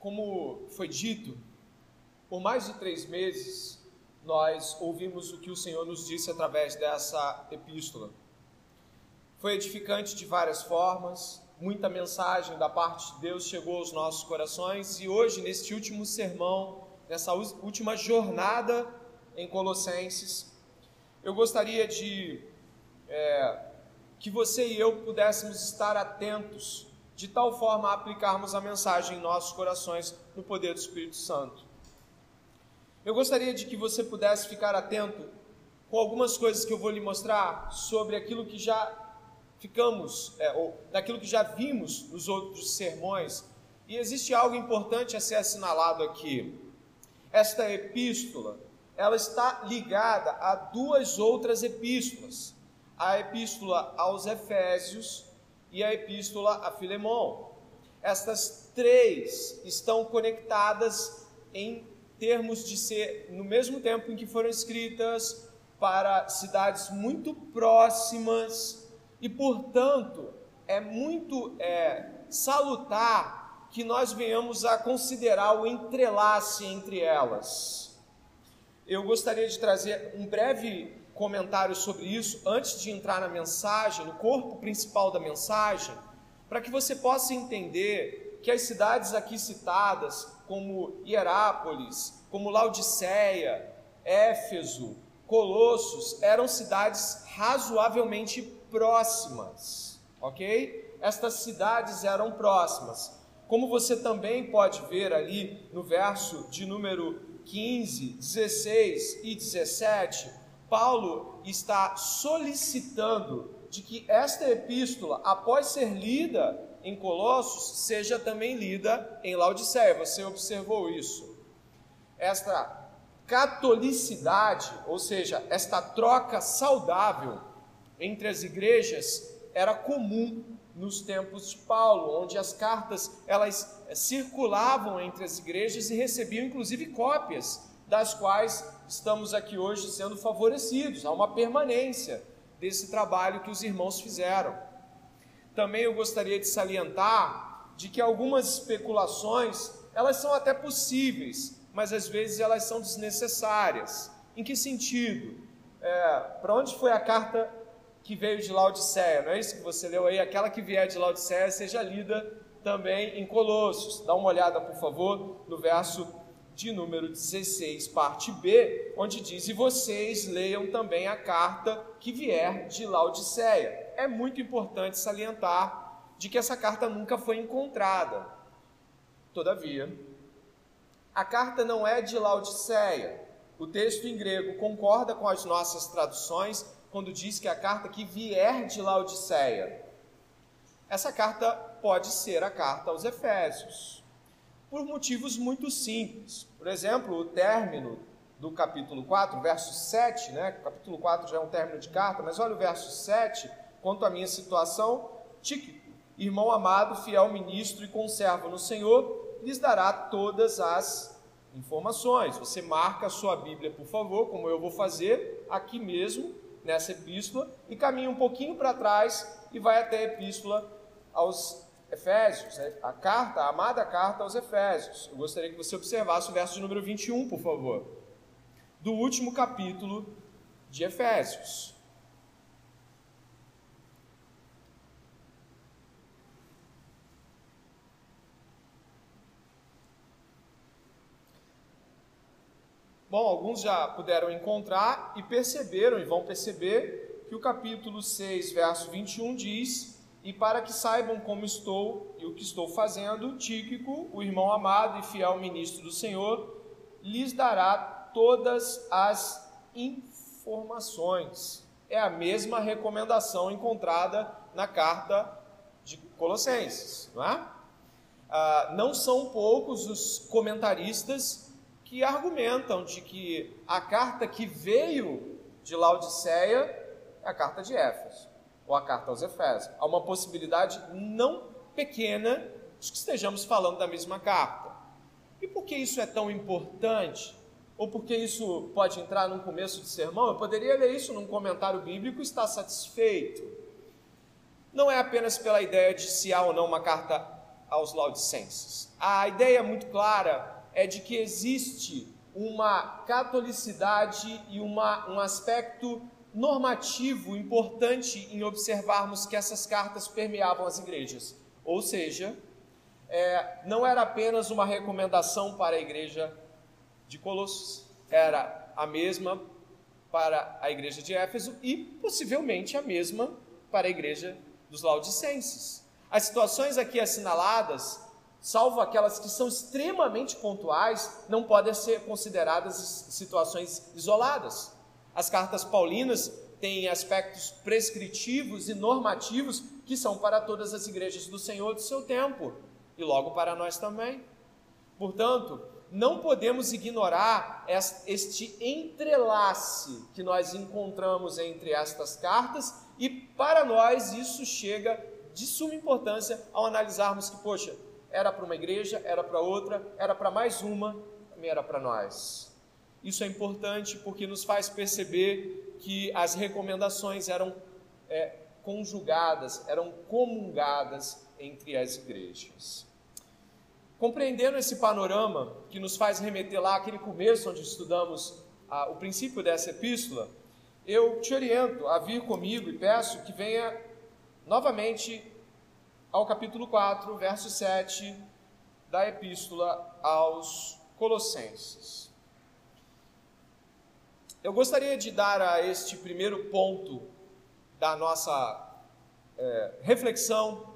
Como foi dito, por mais de três meses nós ouvimos o que o Senhor nos disse através dessa epístola. Foi edificante de várias formas, muita mensagem da parte de Deus chegou aos nossos corações e hoje, neste último sermão, nessa última jornada em Colossenses, eu gostaria de é, que você e eu pudéssemos estar atentos de tal forma a aplicarmos a mensagem em nossos corações no poder do Espírito Santo. Eu gostaria de que você pudesse ficar atento com algumas coisas que eu vou lhe mostrar sobre aquilo que já ficamos, é, ou daquilo que já vimos nos outros sermões. E existe algo importante a ser assinalado aqui. Esta epístola, ela está ligada a duas outras epístolas. A epístola aos Efésios e a epístola a Filemão. Estas três estão conectadas em termos de ser no mesmo tempo em que foram escritas para cidades muito próximas e, portanto, é muito é, salutar que nós venhamos a considerar o entrelace entre elas. Eu gostaria de trazer um breve comentário sobre isso antes de entrar na mensagem, no corpo principal da mensagem, para que você possa entender que as cidades aqui citadas como Hierápolis, como Laodiceia, Éfeso, Colossos, eram cidades razoavelmente próximas, ok? Estas cidades eram próximas. Como você também pode ver ali no verso de número 15, 16 e 17, Paulo está solicitando de que esta epístola, após ser lida em Colossos seja também lida em Laodiceia. Você observou isso? Esta catolicidade, ou seja, esta troca saudável entre as igrejas era comum nos tempos de Paulo, onde as cartas elas circulavam entre as igrejas e recebiam inclusive cópias, das quais estamos aqui hoje sendo favorecidos. Há uma permanência desse trabalho que os irmãos fizeram. Também eu gostaria de salientar de que algumas especulações, elas são até possíveis, mas às vezes elas são desnecessárias. Em que sentido? É, Para onde foi a carta que veio de Laodiceia? Não é isso que você leu aí? Aquela que vier de Laodiceia seja lida também em Colossos. Dá uma olhada, por favor, no verso de número 16, parte B, onde diz: E vocês leiam também a carta que vier de Laodiceia é muito importante salientar de que essa carta nunca foi encontrada. Todavia, a carta não é de Laodiceia. O texto em grego concorda com as nossas traduções quando diz que a carta que vier de Laodiceia. Essa carta pode ser a carta aos Efésios, por motivos muito simples. Por exemplo, o término do capítulo 4, verso 7, né? O capítulo 4 já é um término de carta, mas olha o verso 7, Quanto à minha situação, Tíquico, irmão amado, fiel ministro e conservo no Senhor, lhes dará todas as informações. Você marca a sua Bíblia, por favor, como eu vou fazer aqui mesmo, nessa epístola, e caminha um pouquinho para trás e vai até a epístola aos Efésios, né? a carta, a amada carta aos Efésios. Eu gostaria que você observasse o verso de número 21, por favor, do último capítulo de Efésios. Bom, alguns já puderam encontrar e perceberam e vão perceber que o capítulo 6, verso 21 diz: E para que saibam como estou e o que estou fazendo, Tíquico, o irmão amado e fiel ministro do Senhor, lhes dará todas as informações. É a mesma recomendação encontrada na carta de Colossenses, não é? Ah, não são poucos os comentaristas que argumentam de que a carta que veio de Laodiceia é a carta de Éfeso, ou a carta aos Efésios. Há uma possibilidade não pequena de que estejamos falando da mesma carta. E por que isso é tão importante? Ou porque isso pode entrar num começo de sermão? Eu poderia ler isso num comentário bíblico e estar satisfeito. Não é apenas pela ideia de se há ou não uma carta aos Laodicenses. A ideia muito clara é de que existe uma catolicidade e uma, um aspecto normativo importante em observarmos que essas cartas permeavam as igrejas. Ou seja, é, não era apenas uma recomendação para a igreja de Colossos, era a mesma para a igreja de Éfeso e possivelmente a mesma para a igreja dos Laodicenses. As situações aqui assinaladas, salvo aquelas que são extremamente pontuais, não podem ser consideradas situações isoladas. As cartas paulinas têm aspectos prescritivos e normativos que são para todas as igrejas do Senhor do seu tempo e logo para nós também. Portanto, não podemos ignorar este entrelace que nós encontramos entre estas cartas e para nós isso chega de suma importância ao analisarmos que, poxa, era para uma igreja, era para outra, era para mais uma, também era para nós. Isso é importante porque nos faz perceber que as recomendações eram é, conjugadas, eram comungadas entre as igrejas. Compreendendo esse panorama que nos faz remeter lá aquele começo onde estudamos o princípio dessa epístola, eu te oriento a vir comigo e peço que venha novamente ao capítulo 4, verso 7 da epístola aos Colossenses. Eu gostaria de dar a este primeiro ponto da nossa é, reflexão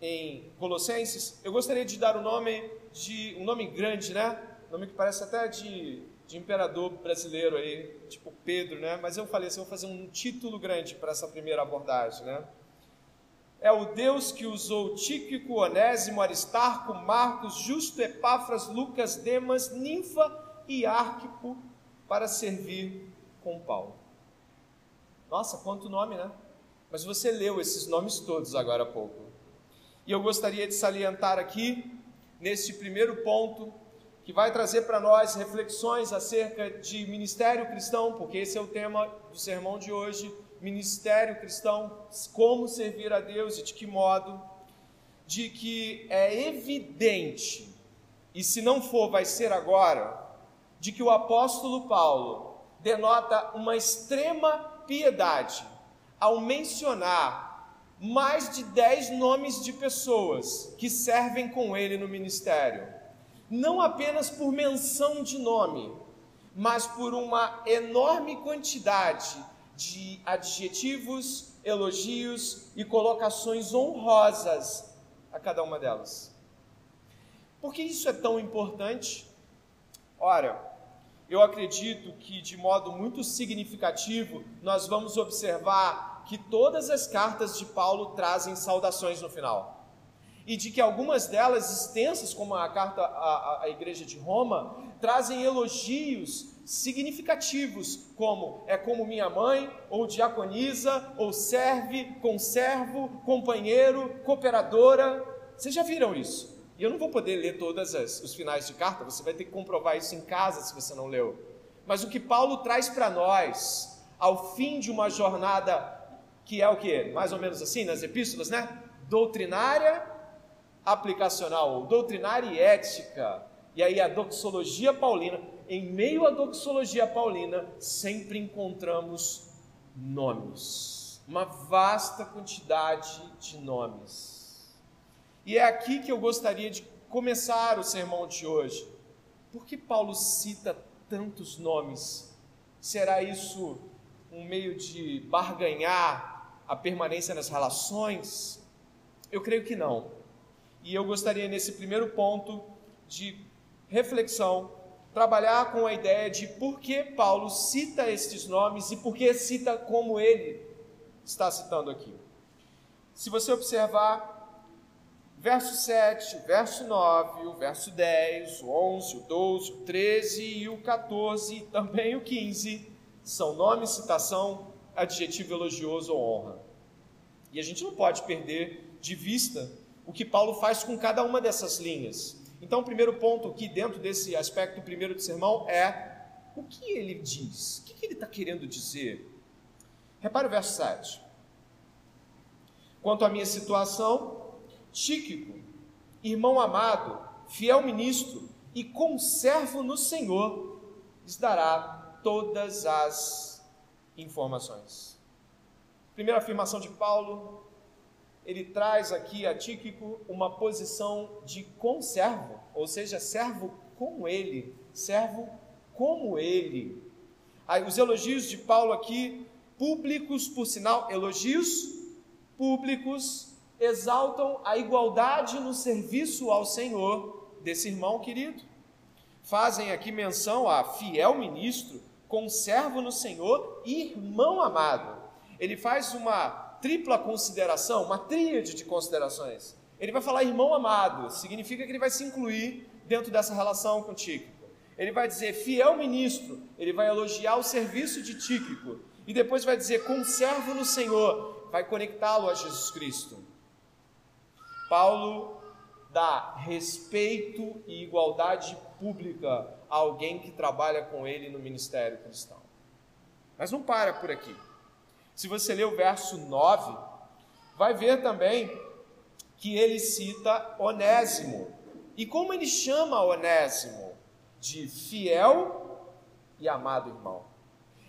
em Colossenses, eu gostaria de dar o nome de um nome grande, né? Um nome que parece até de, de imperador brasileiro aí, tipo Pedro, né? Mas eu falei assim, eu vou fazer um título grande para essa primeira abordagem, né? É o Deus que usou Tíquico, Onésimo, Aristarco, Marcos, Justo, Epáfras, Lucas, Demas, Ninfa e Arquipo para servir com Paulo. Nossa, quanto nome, né? Mas você leu esses nomes todos agora há pouco. E eu gostaria de salientar aqui, neste primeiro ponto, que vai trazer para nós reflexões acerca de ministério cristão, porque esse é o tema do sermão de hoje: ministério cristão, como servir a Deus e de que modo. De que é evidente, e se não for, vai ser agora, de que o apóstolo Paulo denota uma extrema piedade ao mencionar mais de dez nomes de pessoas que servem com ele no ministério. Não apenas por menção de nome, mas por uma enorme quantidade de adjetivos, elogios e colocações honrosas a cada uma delas. Por que isso é tão importante? Ora, eu acredito que de modo muito significativo nós vamos observar que todas as cartas de Paulo trazem saudações no final. E de que algumas delas, extensas, como a carta à, à igreja de Roma, trazem elogios significativos, como é como minha mãe, ou diaconisa, ou serve, conservo, companheiro, cooperadora. Vocês já viram isso? E eu não vou poder ler todos os finais de carta, você vai ter que comprovar isso em casa se você não leu. Mas o que Paulo traz para nós, ao fim de uma jornada que é o que? Mais ou menos assim nas epístolas, né? Doutrinária, aplicacional, doutrinária e ética. E aí a doxologia paulina, em meio à doxologia paulina, sempre encontramos nomes, uma vasta quantidade de nomes. E é aqui que eu gostaria de começar o sermão de hoje. Por que Paulo cita tantos nomes? Será isso um meio de barganhar a permanência nas relações? Eu creio que não. E eu gostaria, nesse primeiro ponto de reflexão, trabalhar com a ideia de por que Paulo cita estes nomes e por que cita como ele está citando aqui. Se você observar, verso 7, o verso 9, o verso 10, o 11, o 12, o 13 e o 14, também o 15, são nome, citação adjetivo elogioso ou honra. E a gente não pode perder de vista o que Paulo faz com cada uma dessas linhas. Então, o primeiro ponto aqui, dentro desse aspecto primeiro do sermão, é o que ele diz? O que ele está querendo dizer? Repare o verso 7. Quanto à minha situação, Tíquico irmão amado, fiel ministro e conservo no Senhor, lhes dará todas as informações. Primeira afirmação de Paulo, ele traz aqui a Tíquico uma posição de conservo, ou seja, servo com ele, servo como ele. Os elogios de Paulo aqui, públicos, por sinal, elogios públicos, exaltam a igualdade no serviço ao Senhor desse irmão querido. Fazem aqui menção a fiel ministro, conservo no Senhor e irmão amado. Ele faz uma tripla consideração, uma tríade de considerações. Ele vai falar irmão amado, significa que ele vai se incluir dentro dessa relação com Tíquico. Ele vai dizer fiel ministro, ele vai elogiar o serviço de Tíquico. E depois vai dizer conservo no Senhor, vai conectá-lo a Jesus Cristo. Paulo dá respeito e igualdade pública a alguém que trabalha com ele no ministério cristão. Mas não para por aqui. Se você ler o verso 9, vai ver também que ele cita Onésimo. E como ele chama Onésimo? De fiel e amado irmão.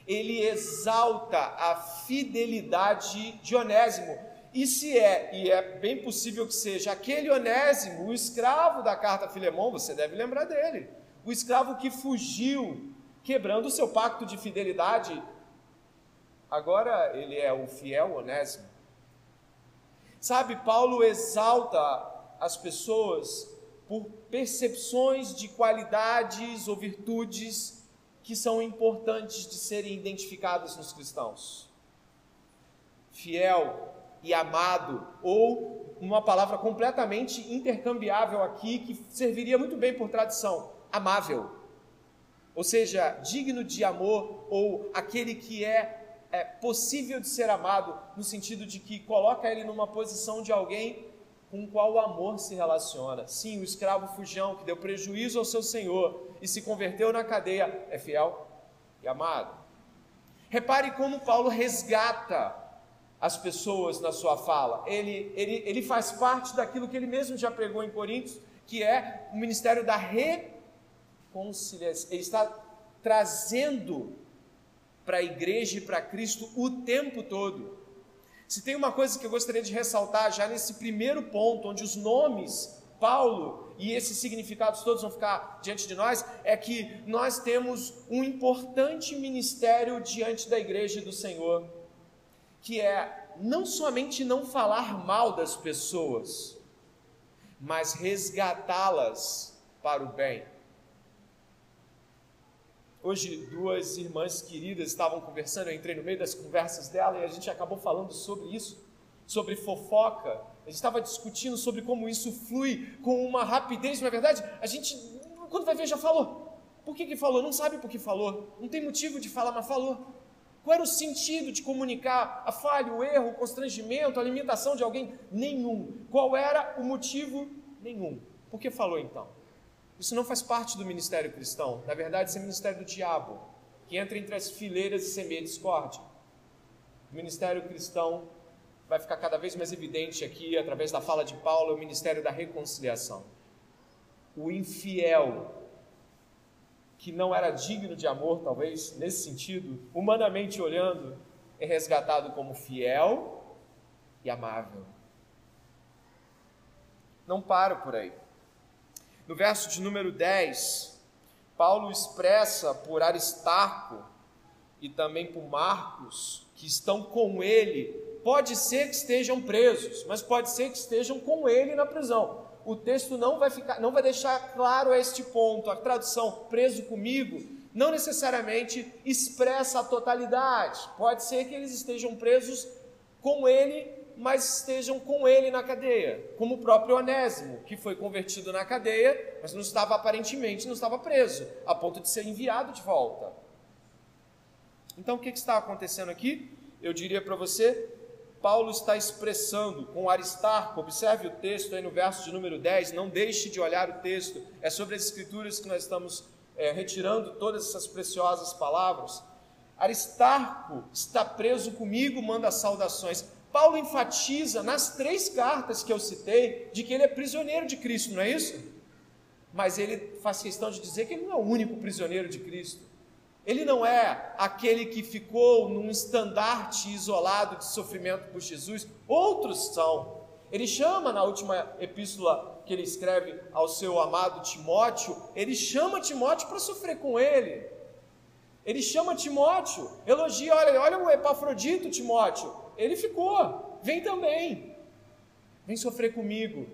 Ele exalta a fidelidade de Onésimo. E se é, e é bem possível que seja, aquele Onésimo, o escravo da carta a Filemão, você deve lembrar dele. O escravo que fugiu, quebrando o seu pacto de fidelidade. Agora ele é o fiel Onésimo. Sabe, Paulo exalta as pessoas por percepções de qualidades ou virtudes que são importantes de serem identificadas nos cristãos. Fiel, e amado, ou uma palavra completamente intercambiável aqui que serviria muito bem por tradução: amável. Ou seja, digno de amor, ou aquele que é, é possível de ser amado, no sentido de que coloca ele numa posição de alguém com qual o amor se relaciona. Sim, o escravo fujão que deu prejuízo ao seu senhor e se converteu na cadeia é fiel e amado. Repare como Paulo resgata as pessoas na sua fala. Ele, ele, ele faz parte daquilo que ele mesmo já pregou em Coríntios, que é o ministério da reconciliação. Ele está trazendo para a igreja e para Cristo o tempo todo. Se tem uma coisa que eu gostaria de ressaltar já nesse primeiro ponto, onde os nomes Paulo e esses significados todos vão ficar diante de nós, é que nós temos um importante ministério diante da igreja do Senhor que é não somente não falar mal das pessoas, mas resgatá-las para o bem. Hoje, duas irmãs queridas estavam conversando, eu entrei no meio das conversas dela e a gente acabou falando sobre isso, sobre fofoca. A gente estava discutindo sobre como isso flui com uma rapidez, na é verdade, a gente, quando vai ver, já falou. Por que, que falou? Não sabe por que falou. Não tem motivo de falar, mas falou. Qual era o sentido de comunicar a falha, o erro, o constrangimento, a limitação de alguém? Nenhum. Qual era o motivo? Nenhum. Por que falou então? Isso não faz parte do ministério cristão. Na verdade, isso é o ministério do diabo, que entra entre as fileiras e semeia discórdia. O ministério cristão vai ficar cada vez mais evidente aqui, através da fala de Paulo, é o ministério da reconciliação. O infiel que não era digno de amor, talvez, nesse sentido, humanamente olhando, é resgatado como fiel e amável. Não paro por aí. No verso de número 10, Paulo expressa por Aristarco e também por Marcos, que estão com ele, pode ser que estejam presos, mas pode ser que estejam com ele na prisão o texto não vai ficar, não vai deixar claro este ponto. A tradução preso comigo não necessariamente expressa a totalidade. Pode ser que eles estejam presos com ele, mas estejam com ele na cadeia, como o próprio Onésimo, que foi convertido na cadeia, mas não estava aparentemente não estava preso, a ponto de ser enviado de volta. Então o que está acontecendo aqui? Eu diria para você Paulo está expressando com Aristarco, observe o texto aí no verso de número 10, não deixe de olhar o texto, é sobre as escrituras que nós estamos é, retirando todas essas preciosas palavras. Aristarco está preso comigo, manda saudações. Paulo enfatiza nas três cartas que eu citei de que ele é prisioneiro de Cristo, não é isso? Mas ele faz questão de dizer que ele não é o único prisioneiro de Cristo. Ele não é aquele que ficou num estandarte isolado de sofrimento por Jesus, outros são. Ele chama na última epístola que ele escreve ao seu amado Timóteo, ele chama Timóteo para sofrer com ele. Ele chama Timóteo, elogia, olha, olha o Epafrodito, Timóteo. Ele ficou, vem também. Vem sofrer comigo.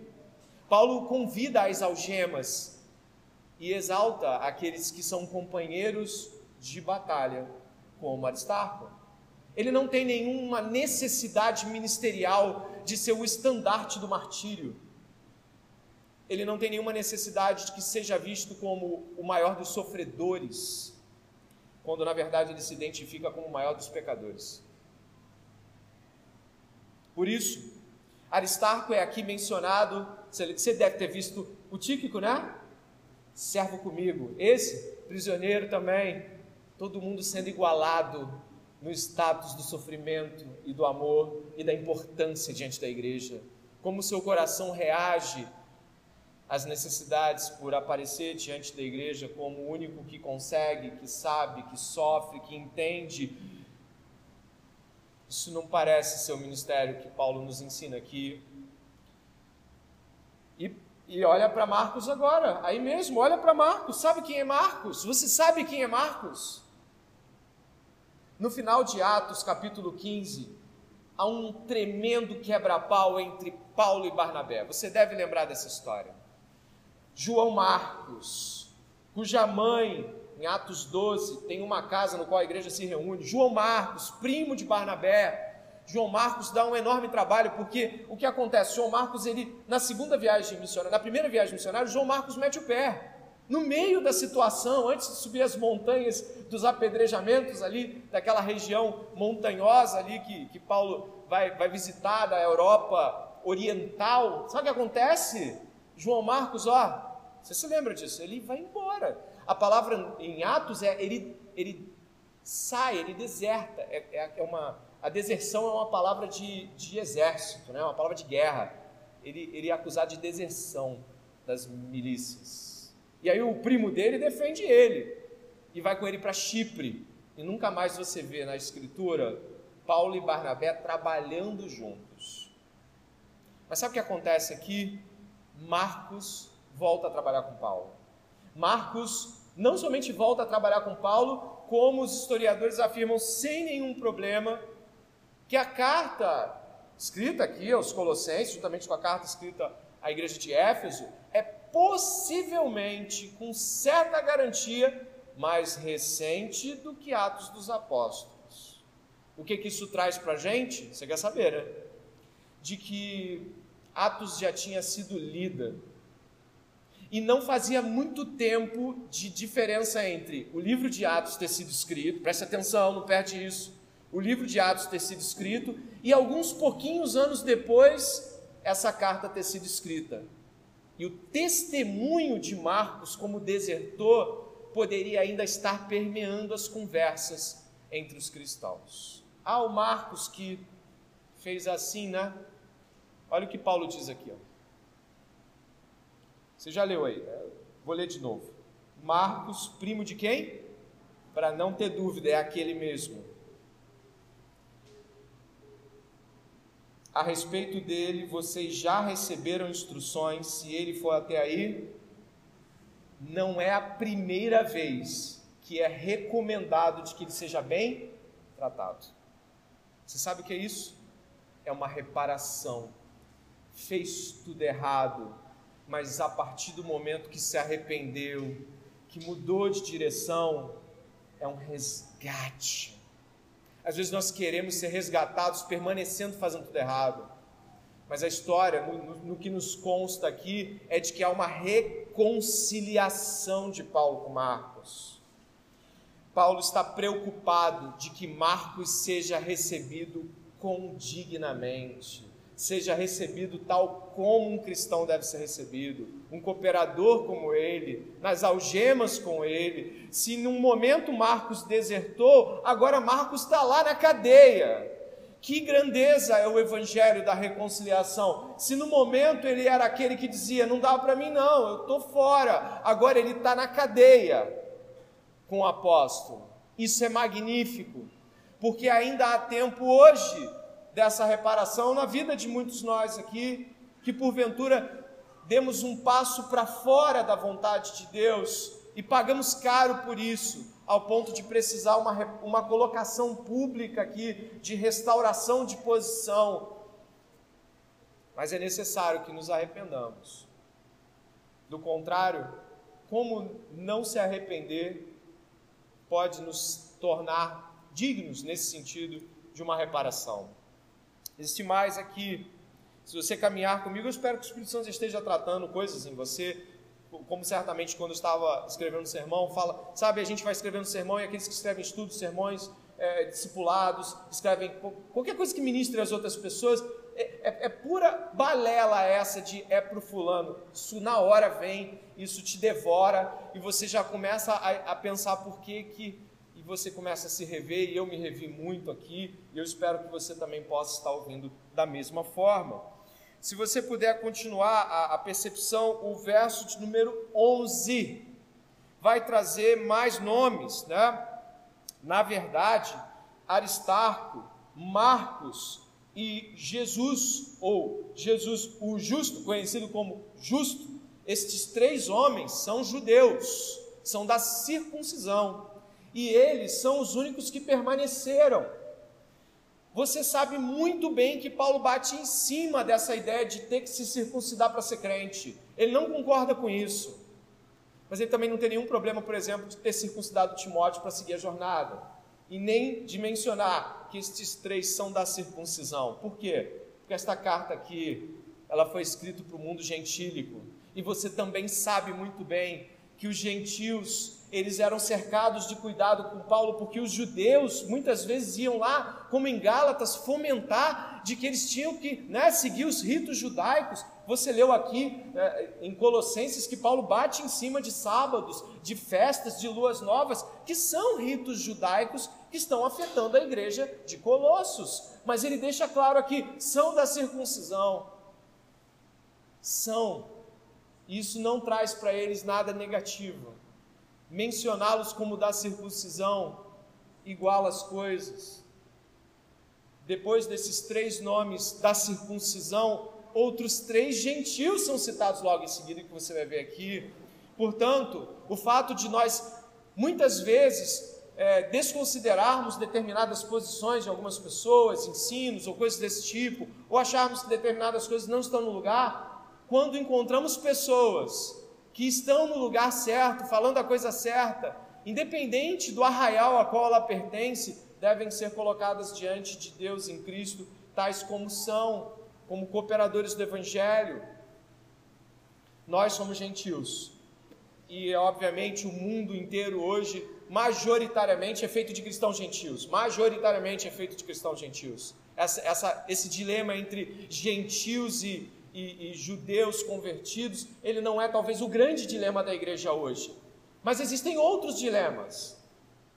Paulo convida as algemas e exalta aqueles que são companheiros de batalha, como Aristarco. Ele não tem nenhuma necessidade ministerial de ser o estandarte do martírio. Ele não tem nenhuma necessidade de que seja visto como o maior dos sofredores, quando na verdade ele se identifica como o maior dos pecadores. Por isso, Aristarco é aqui mencionado, você deve ter visto o Tíquico, né? Servo comigo. Esse, prisioneiro também, todo mundo sendo igualado no status do sofrimento e do amor e da importância diante da igreja. Como seu coração reage às necessidades por aparecer diante da igreja como o único que consegue, que sabe, que sofre, que entende. Isso não parece ser o ministério que Paulo nos ensina aqui. E, e olha para Marcos agora, aí mesmo, olha para Marcos. Sabe quem é Marcos? Você sabe quem é Marcos? No final de Atos, capítulo 15, há um tremendo quebra-pau entre Paulo e Barnabé. Você deve lembrar dessa história. João Marcos, cuja mãe, em Atos 12, tem uma casa no qual a igreja se reúne. João Marcos, primo de Barnabé. João Marcos dá um enorme trabalho, porque o que acontece? João Marcos, ele, na segunda viagem missionária, na primeira viagem missionária, João Marcos mete o pé no meio da situação, antes de subir as montanhas dos apedrejamentos ali, daquela região montanhosa ali que, que Paulo vai, vai visitar da Europa Oriental, sabe o que acontece? João Marcos, ó, você se lembra disso? Ele vai embora. A palavra em Atos é ele, ele sai, ele deserta. É, é, é uma, a deserção é uma palavra de, de exército, né? uma palavra de guerra. Ele, ele é acusado de deserção das milícias. E aí o primo dele defende ele e vai com ele para Chipre. E nunca mais você vê na escritura Paulo e Barnabé trabalhando juntos. Mas sabe o que acontece aqui? Marcos volta a trabalhar com Paulo. Marcos não somente volta a trabalhar com Paulo, como os historiadores afirmam sem nenhum problema que a carta escrita aqui aos Colossenses, juntamente com a carta escrita à igreja de Éfeso, possivelmente, com certa garantia, mais recente do que Atos dos Apóstolos. O que, que isso traz para a gente? Você quer saber, né? De que Atos já tinha sido lida. E não fazia muito tempo de diferença entre o livro de Atos ter sido escrito, preste atenção, não perde isso. O livro de Atos ter sido escrito e alguns pouquinhos anos depois essa carta ter sido escrita. E o testemunho de Marcos como desertor poderia ainda estar permeando as conversas entre os cristãos. Há o Marcos que fez assim, né? Olha o que Paulo diz aqui. Ó. Você já leu aí? É, vou ler de novo. Marcos, primo de quem? Para não ter dúvida, é aquele mesmo a respeito dele, vocês já receberam instruções, se ele for até aí, não é a primeira vez que é recomendado de que ele seja bem tratado. Você sabe o que é isso? É uma reparação. Fez tudo errado, mas a partir do momento que se arrependeu, que mudou de direção, é um resgate às vezes nós queremos ser resgatados permanecendo fazendo tudo errado. Mas a história, no, no, no, que nos consta aqui, é de que há uma reconciliação de Paulo com Marcos. Paulo está preocupado de que Marcos seja recebido condignamente seja recebido tal como um cristão deve ser recebido, um cooperador como ele, nas algemas com ele. Se num momento Marcos desertou, agora Marcos está lá na cadeia. Que grandeza é o evangelho da reconciliação. Se no momento ele era aquele que dizia: Não dá para mim, não, eu estou fora. Agora ele está na cadeia com o apóstolo. Isso é magnífico, porque ainda há tempo hoje dessa reparação na vida de muitos nós aqui, que porventura demos um passo para fora da vontade de Deus e pagamos caro por isso ao ponto de precisar uma, uma colocação pública aqui de restauração de posição. Mas é necessário que nos arrependamos. Do contrário, como não se arrepender pode nos tornar dignos nesse sentido de uma reparação. Existe mais aqui. Se você caminhar comigo, eu espero que o Espírito Santo esteja tratando coisas em você como certamente quando eu estava escrevendo sermão, fala, sabe, a gente vai escrevendo sermão e aqueles que escrevem estudos, sermões, é, discipulados, escrevem qualquer coisa que ministre às outras pessoas, é, é, é pura balela essa de é pro fulano. Isso na hora vem, isso te devora e você já começa a, a pensar por que que você começa a se rever e eu me revi muito aqui e eu espero que você também possa estar ouvindo da mesma forma. Se você puder continuar a, a percepção, o verso de número 11 vai trazer mais nomes, né? Na verdade, Aristarco, Marcos e Jesus, ou Jesus o Justo, conhecido como Justo, estes três homens são judeus, são da circuncisão, e eles são os únicos que permaneceram você sabe muito bem que Paulo bate em cima dessa ideia de ter que se circuncidar para ser crente. Ele não concorda com isso. Mas ele também não tem nenhum problema, por exemplo, de ter circuncidado Timóteo para seguir a jornada. E nem de mencionar que estes três são da circuncisão. Por quê? Porque esta carta aqui, ela foi escrita para o mundo gentílico. E você também sabe muito bem que os gentios eles eram cercados de cuidado com Paulo, porque os judeus muitas vezes iam lá, como em Gálatas, fomentar de que eles tinham que né, seguir os ritos judaicos. Você leu aqui é, em Colossenses que Paulo bate em cima de sábados, de festas, de luas novas, que são ritos judaicos que estão afetando a igreja de Colossos. Mas ele deixa claro aqui: são da circuncisão. São. Isso não traz para eles nada negativo mencioná-los como da circuncisão, igual as coisas. Depois desses três nomes da circuncisão, outros três gentios são citados logo em seguida, que você vai ver aqui. Portanto, o fato de nós, muitas vezes, é, desconsiderarmos determinadas posições de algumas pessoas, ensinos ou coisas desse tipo, ou acharmos que determinadas coisas não estão no lugar, quando encontramos pessoas que estão no lugar certo, falando a coisa certa, independente do arraial a qual ela pertence, devem ser colocadas diante de Deus em Cristo, tais como são, como cooperadores do Evangelho. Nós somos gentios. E, obviamente, o mundo inteiro hoje, majoritariamente, é feito de cristãos gentios. Majoritariamente é feito de cristãos gentios. Essa, essa, esse dilema entre gentios e, e, e judeus convertidos, ele não é talvez o grande dilema da igreja hoje. Mas existem outros dilemas.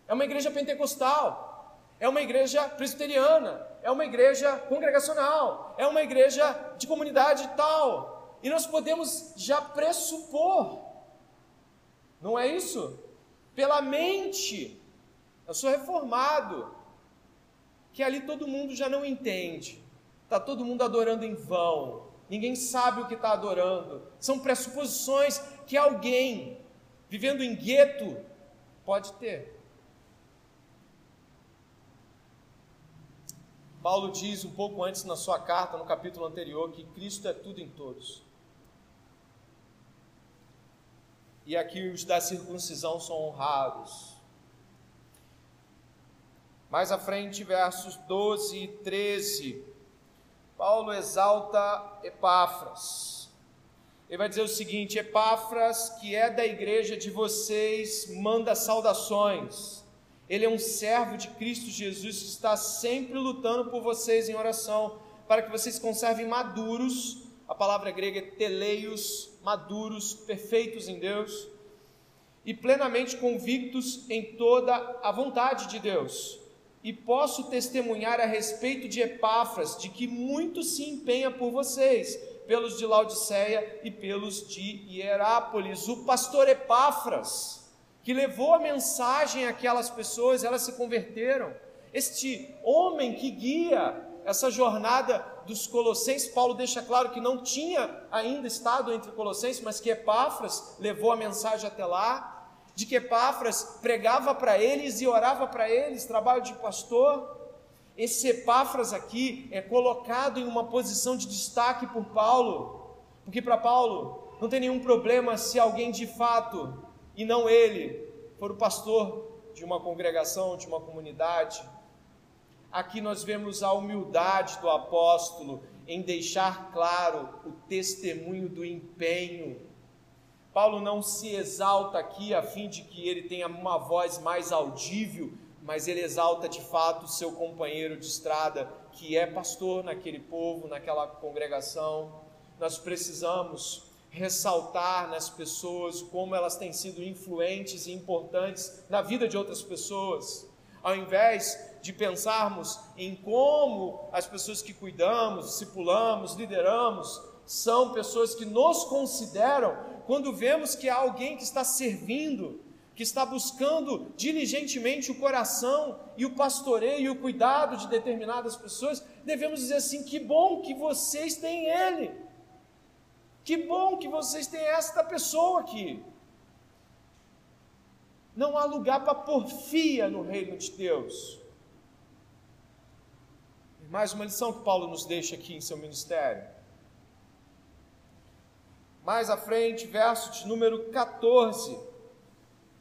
É uma igreja pentecostal, é uma igreja presbiteriana, é uma igreja congregacional, é uma igreja de comunidade tal. E nós podemos já pressupor, não é isso? Pela mente, eu sou reformado, que ali todo mundo já não entende, está todo mundo adorando em vão, ninguém sabe o que está adorando. São pressuposições que alguém vivendo em gueto pode ter. Paulo diz um pouco antes na sua carta, no capítulo anterior, que Cristo é tudo em todos. E aqui os da circuncisão são honrados. Mais à frente, versos 12 e 13 Paulo exalta Epáfras. Ele vai dizer o seguinte: Epáfras, que é da igreja de vocês, manda saudações. Ele é um servo de Cristo Jesus que está sempre lutando por vocês em oração, para que vocês conservem maduros. A palavra grega é teleios, maduros, perfeitos em Deus, e plenamente convictos em toda a vontade de Deus. E posso testemunhar a respeito de Epáfras, de que muito se empenha por vocês, pelos de Laodiceia e pelos de Hierápolis. O pastor Epáfras, que levou a mensagem àquelas pessoas, elas se converteram. Este homem que guia essa jornada dos Colossenses, Paulo deixa claro que não tinha ainda estado entre Colossenses, mas que Epáfras levou a mensagem até lá de que Epáfras pregava para eles e orava para eles, trabalho de pastor. Esse Epáfras aqui é colocado em uma posição de destaque por Paulo, porque para Paulo não tem nenhum problema se alguém de fato, e não ele, for o pastor de uma congregação, de uma comunidade. Aqui nós vemos a humildade do apóstolo em deixar claro o testemunho do empenho Paulo não se exalta aqui a fim de que ele tenha uma voz mais audível, mas ele exalta de fato seu companheiro de estrada, que é pastor naquele povo, naquela congregação. Nós precisamos ressaltar nas pessoas como elas têm sido influentes e importantes na vida de outras pessoas, ao invés de pensarmos em como as pessoas que cuidamos, discipulamos, lideramos, são pessoas que nos consideram quando vemos que há alguém que está servindo, que está buscando diligentemente o coração e o pastoreio e o cuidado de determinadas pessoas, devemos dizer assim: que bom que vocês têm Ele, que bom que vocês têm esta pessoa aqui. Não há lugar para porfia no reino de Deus. Mais uma lição que Paulo nos deixa aqui em seu ministério. Mais à frente, verso de número 14,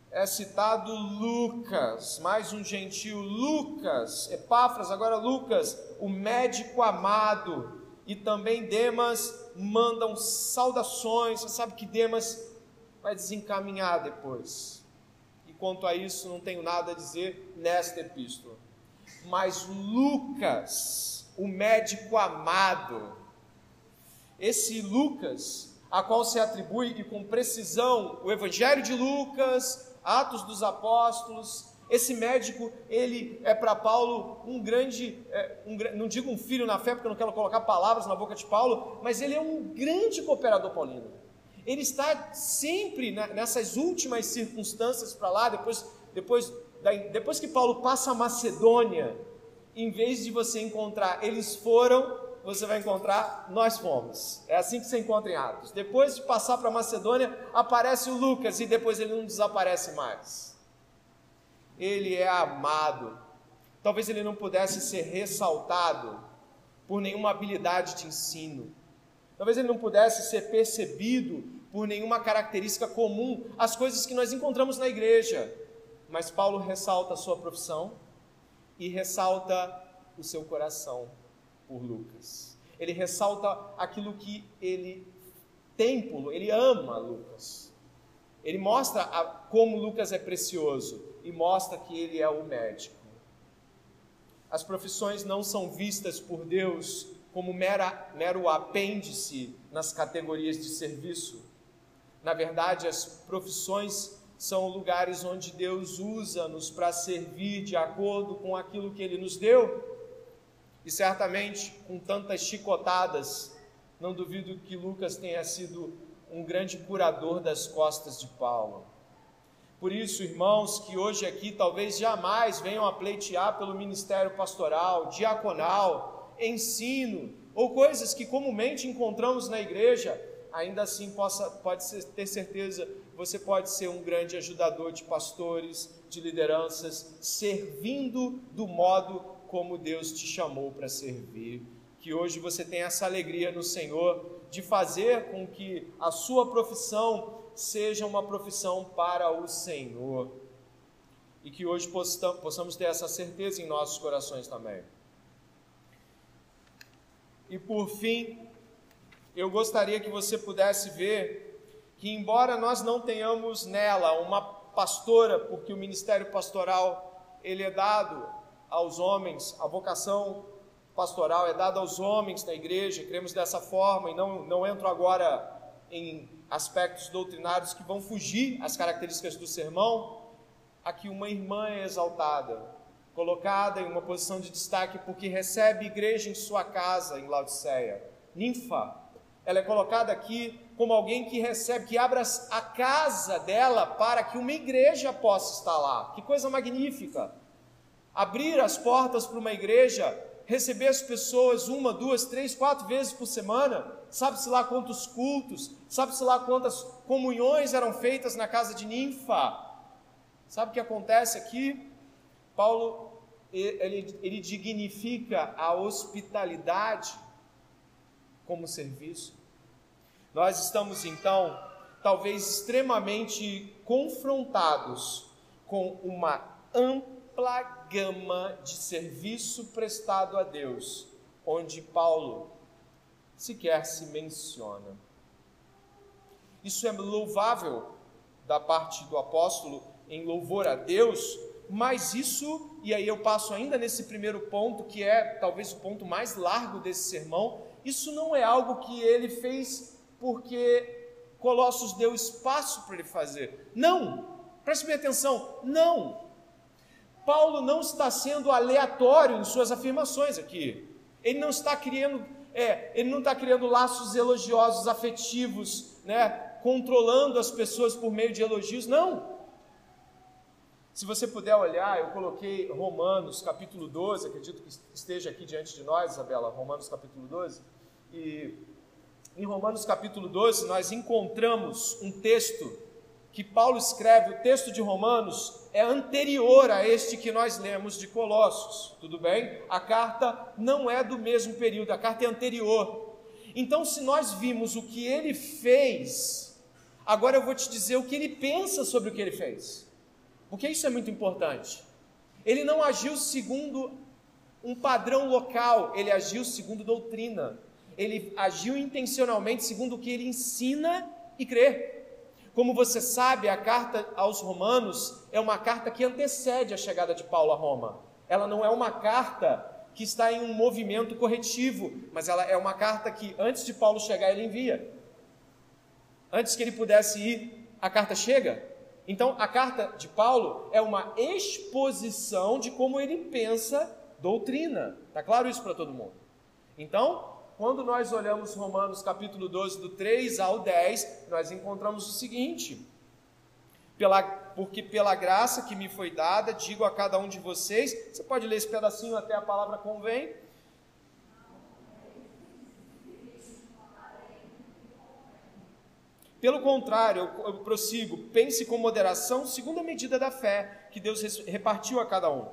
é citado Lucas, mais um gentil Lucas, Epáfras, agora Lucas, o médico amado, e também Demas mandam saudações. Você sabe que Demas vai desencaminhar depois. E quanto a isso, não tenho nada a dizer nesta epístola. Mas Lucas, o médico amado, esse Lucas a qual se atribui e com precisão o Evangelho de Lucas, Atos dos Apóstolos. Esse médico, ele é para Paulo um grande, é, um, não digo um filho na fé, porque eu não quero colocar palavras na boca de Paulo, mas ele é um grande cooperador paulino. Ele está sempre nessas últimas circunstâncias para lá, depois, depois, depois que Paulo passa a Macedônia, em vez de você encontrar, eles foram você vai encontrar nós fomos. É assim que você encontra em Atos. Depois de passar para Macedônia, aparece o Lucas e depois ele não desaparece mais. Ele é amado. Talvez ele não pudesse ser ressaltado por nenhuma habilidade de ensino. Talvez ele não pudesse ser percebido por nenhuma característica comum às coisas que nós encontramos na igreja. Mas Paulo ressalta a sua profissão e ressalta o seu coração por Lucas. Ele ressalta aquilo que ele tem por ele ama Lucas. Ele mostra a, como Lucas é precioso e mostra que ele é o médico. As profissões não são vistas por Deus como mera, mero apêndice nas categorias de serviço. Na verdade, as profissões são lugares onde Deus usa-nos para servir de acordo com aquilo que Ele nos deu e certamente, com tantas chicotadas, não duvido que Lucas tenha sido um grande curador das costas de Paulo. Por isso, irmãos, que hoje aqui talvez jamais venham a pleitear pelo ministério pastoral, diaconal, ensino, ou coisas que comumente encontramos na igreja, ainda assim possa, pode ser, ter certeza, você pode ser um grande ajudador de pastores, de lideranças, servindo do modo como Deus te chamou para servir. Que hoje você tenha essa alegria no Senhor de fazer com que a sua profissão seja uma profissão para o Senhor. E que hoje possamos ter essa certeza em nossos corações também. E por fim, eu gostaria que você pudesse ver que, embora nós não tenhamos nela uma pastora, porque o ministério pastoral ele é dado aos homens, a vocação pastoral é dada aos homens na igreja, cremos dessa forma, e não, não entro agora em aspectos doutrinários que vão fugir às características do sermão. Aqui uma irmã é exaltada, colocada em uma posição de destaque porque recebe igreja em sua casa em Laodiceia. Ninfa, ela é colocada aqui como alguém que recebe, que abra a casa dela para que uma igreja possa estar lá. Que coisa magnífica! Abrir as portas para uma igreja, receber as pessoas uma, duas, três, quatro vezes por semana, sabe-se lá quantos cultos, sabe-se lá quantas comunhões eram feitas na casa de Ninfa. Sabe o que acontece aqui? Paulo ele, ele dignifica a hospitalidade como serviço. Nós estamos então, talvez extremamente confrontados com uma ampla gama de serviço prestado a Deus, onde Paulo sequer se menciona. Isso é louvável da parte do apóstolo em louvor a Deus, mas isso, e aí eu passo ainda nesse primeiro ponto, que é talvez o ponto mais largo desse sermão, isso não é algo que ele fez porque Colossos deu espaço para ele fazer. Não! Preste bem atenção, não! Paulo não está sendo aleatório em suas afirmações aqui. Ele não está criando, é, ele não está criando laços elogiosos, afetivos, né, controlando as pessoas por meio de elogios. Não! Se você puder olhar, eu coloquei Romanos capítulo 12, acredito que esteja aqui diante de nós, Isabela, Romanos capítulo 12. E em Romanos capítulo 12, nós encontramos um texto que Paulo escreve, o texto de Romanos é anterior a este que nós lemos de Colossos, tudo bem? A carta não é do mesmo período, a carta é anterior. Então, se nós vimos o que ele fez, agora eu vou te dizer o que ele pensa sobre o que ele fez. Porque isso é muito importante. Ele não agiu segundo um padrão local, ele agiu segundo doutrina. Ele agiu intencionalmente segundo o que ele ensina e crê. Como você sabe, a carta aos Romanos é uma carta que antecede a chegada de Paulo a Roma. Ela não é uma carta que está em um movimento corretivo, mas ela é uma carta que antes de Paulo chegar ele envia. Antes que ele pudesse ir, a carta chega. Então, a carta de Paulo é uma exposição de como ele pensa doutrina. Tá claro isso para todo mundo? Então, quando nós olhamos Romanos capítulo 12, do 3 ao 10, nós encontramos o seguinte: pela, porque pela graça que me foi dada, digo a cada um de vocês, você pode ler esse pedacinho até a palavra convém, Pelo contrário, eu, prossigo, pense com moderação, segundo a medida da fé que Deus repartiu a cada um.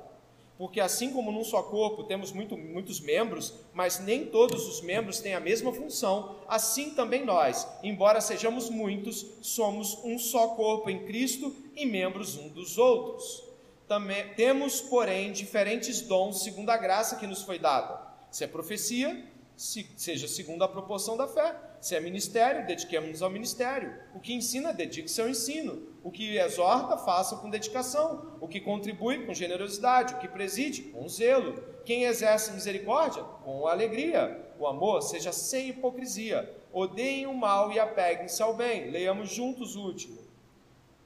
Porque assim como num só corpo temos muito, muitos membros, mas nem todos os membros têm a mesma função, assim também nós, embora sejamos muitos, somos um só corpo em Cristo e membros um dos outros. Também, temos, porém, diferentes dons segundo a graça que nos foi dada. Se é profecia, se, seja segundo a proporção da fé. Se é ministério, dediquemos-nos ao ministério. O que ensina, dedique-se ao ensino. O que exorta, faça com dedicação. O que contribui, com generosidade. O que preside, com zelo. Quem exerce misericórdia, com alegria. O amor seja sem hipocrisia. Odeiem o mal e apeguem-se ao bem. Leiamos juntos o último.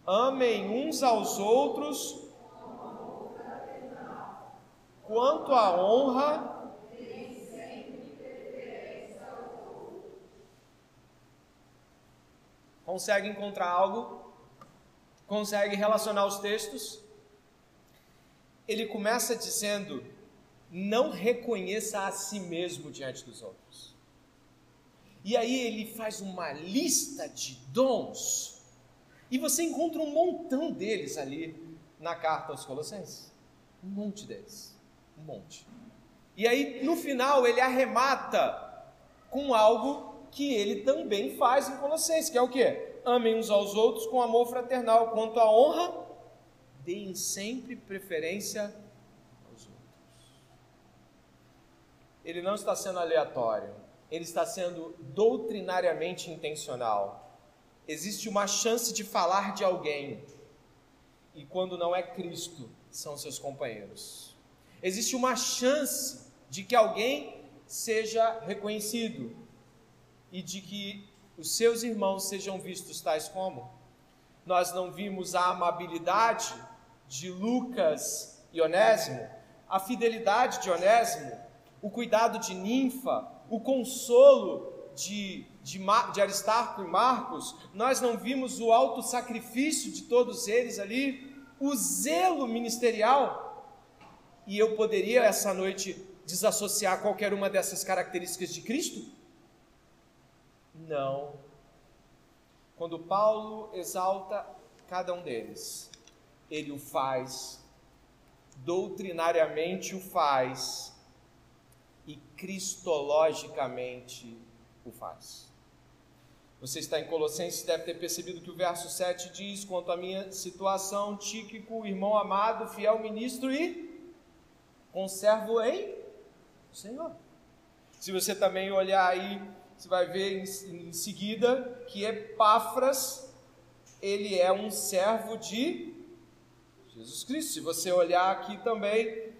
Amem uns aos outros. Quanto à honra, Consegue encontrar algo? Consegue relacionar os textos? Ele começa dizendo: não reconheça a si mesmo diante dos outros. E aí ele faz uma lista de dons, e você encontra um montão deles ali na carta aos Colossenses. Um monte deles. Um monte. E aí, no final, ele arremata com algo que ele também faz em Colossenses, que é o que? Amem uns aos outros com amor fraternal. Quanto à honra, deem sempre preferência aos outros. Ele não está sendo aleatório, ele está sendo doutrinariamente intencional. Existe uma chance de falar de alguém, e quando não é Cristo, são seus companheiros. Existe uma chance de que alguém seja reconhecido, e de que os seus irmãos sejam vistos tais como. Nós não vimos a amabilidade de Lucas e Onésimo, a fidelidade de Onésimo, o cuidado de Ninfa, o consolo de, de, de Aristarco e Marcos, nós não vimos o alto sacrifício de todos eles ali, o zelo ministerial. E eu poderia essa noite desassociar qualquer uma dessas características de Cristo? Não. Quando Paulo exalta cada um deles, ele o faz, doutrinariamente o faz, e cristologicamente o faz. Você está em Colossenses, deve ter percebido que o verso 7 diz: quanto à minha situação, Tíquico, irmão amado, fiel ministro e conservo em Senhor. Se você também olhar aí, você vai ver em, em seguida que Epáfras, ele é um servo de Jesus Cristo. Se você olhar aqui também,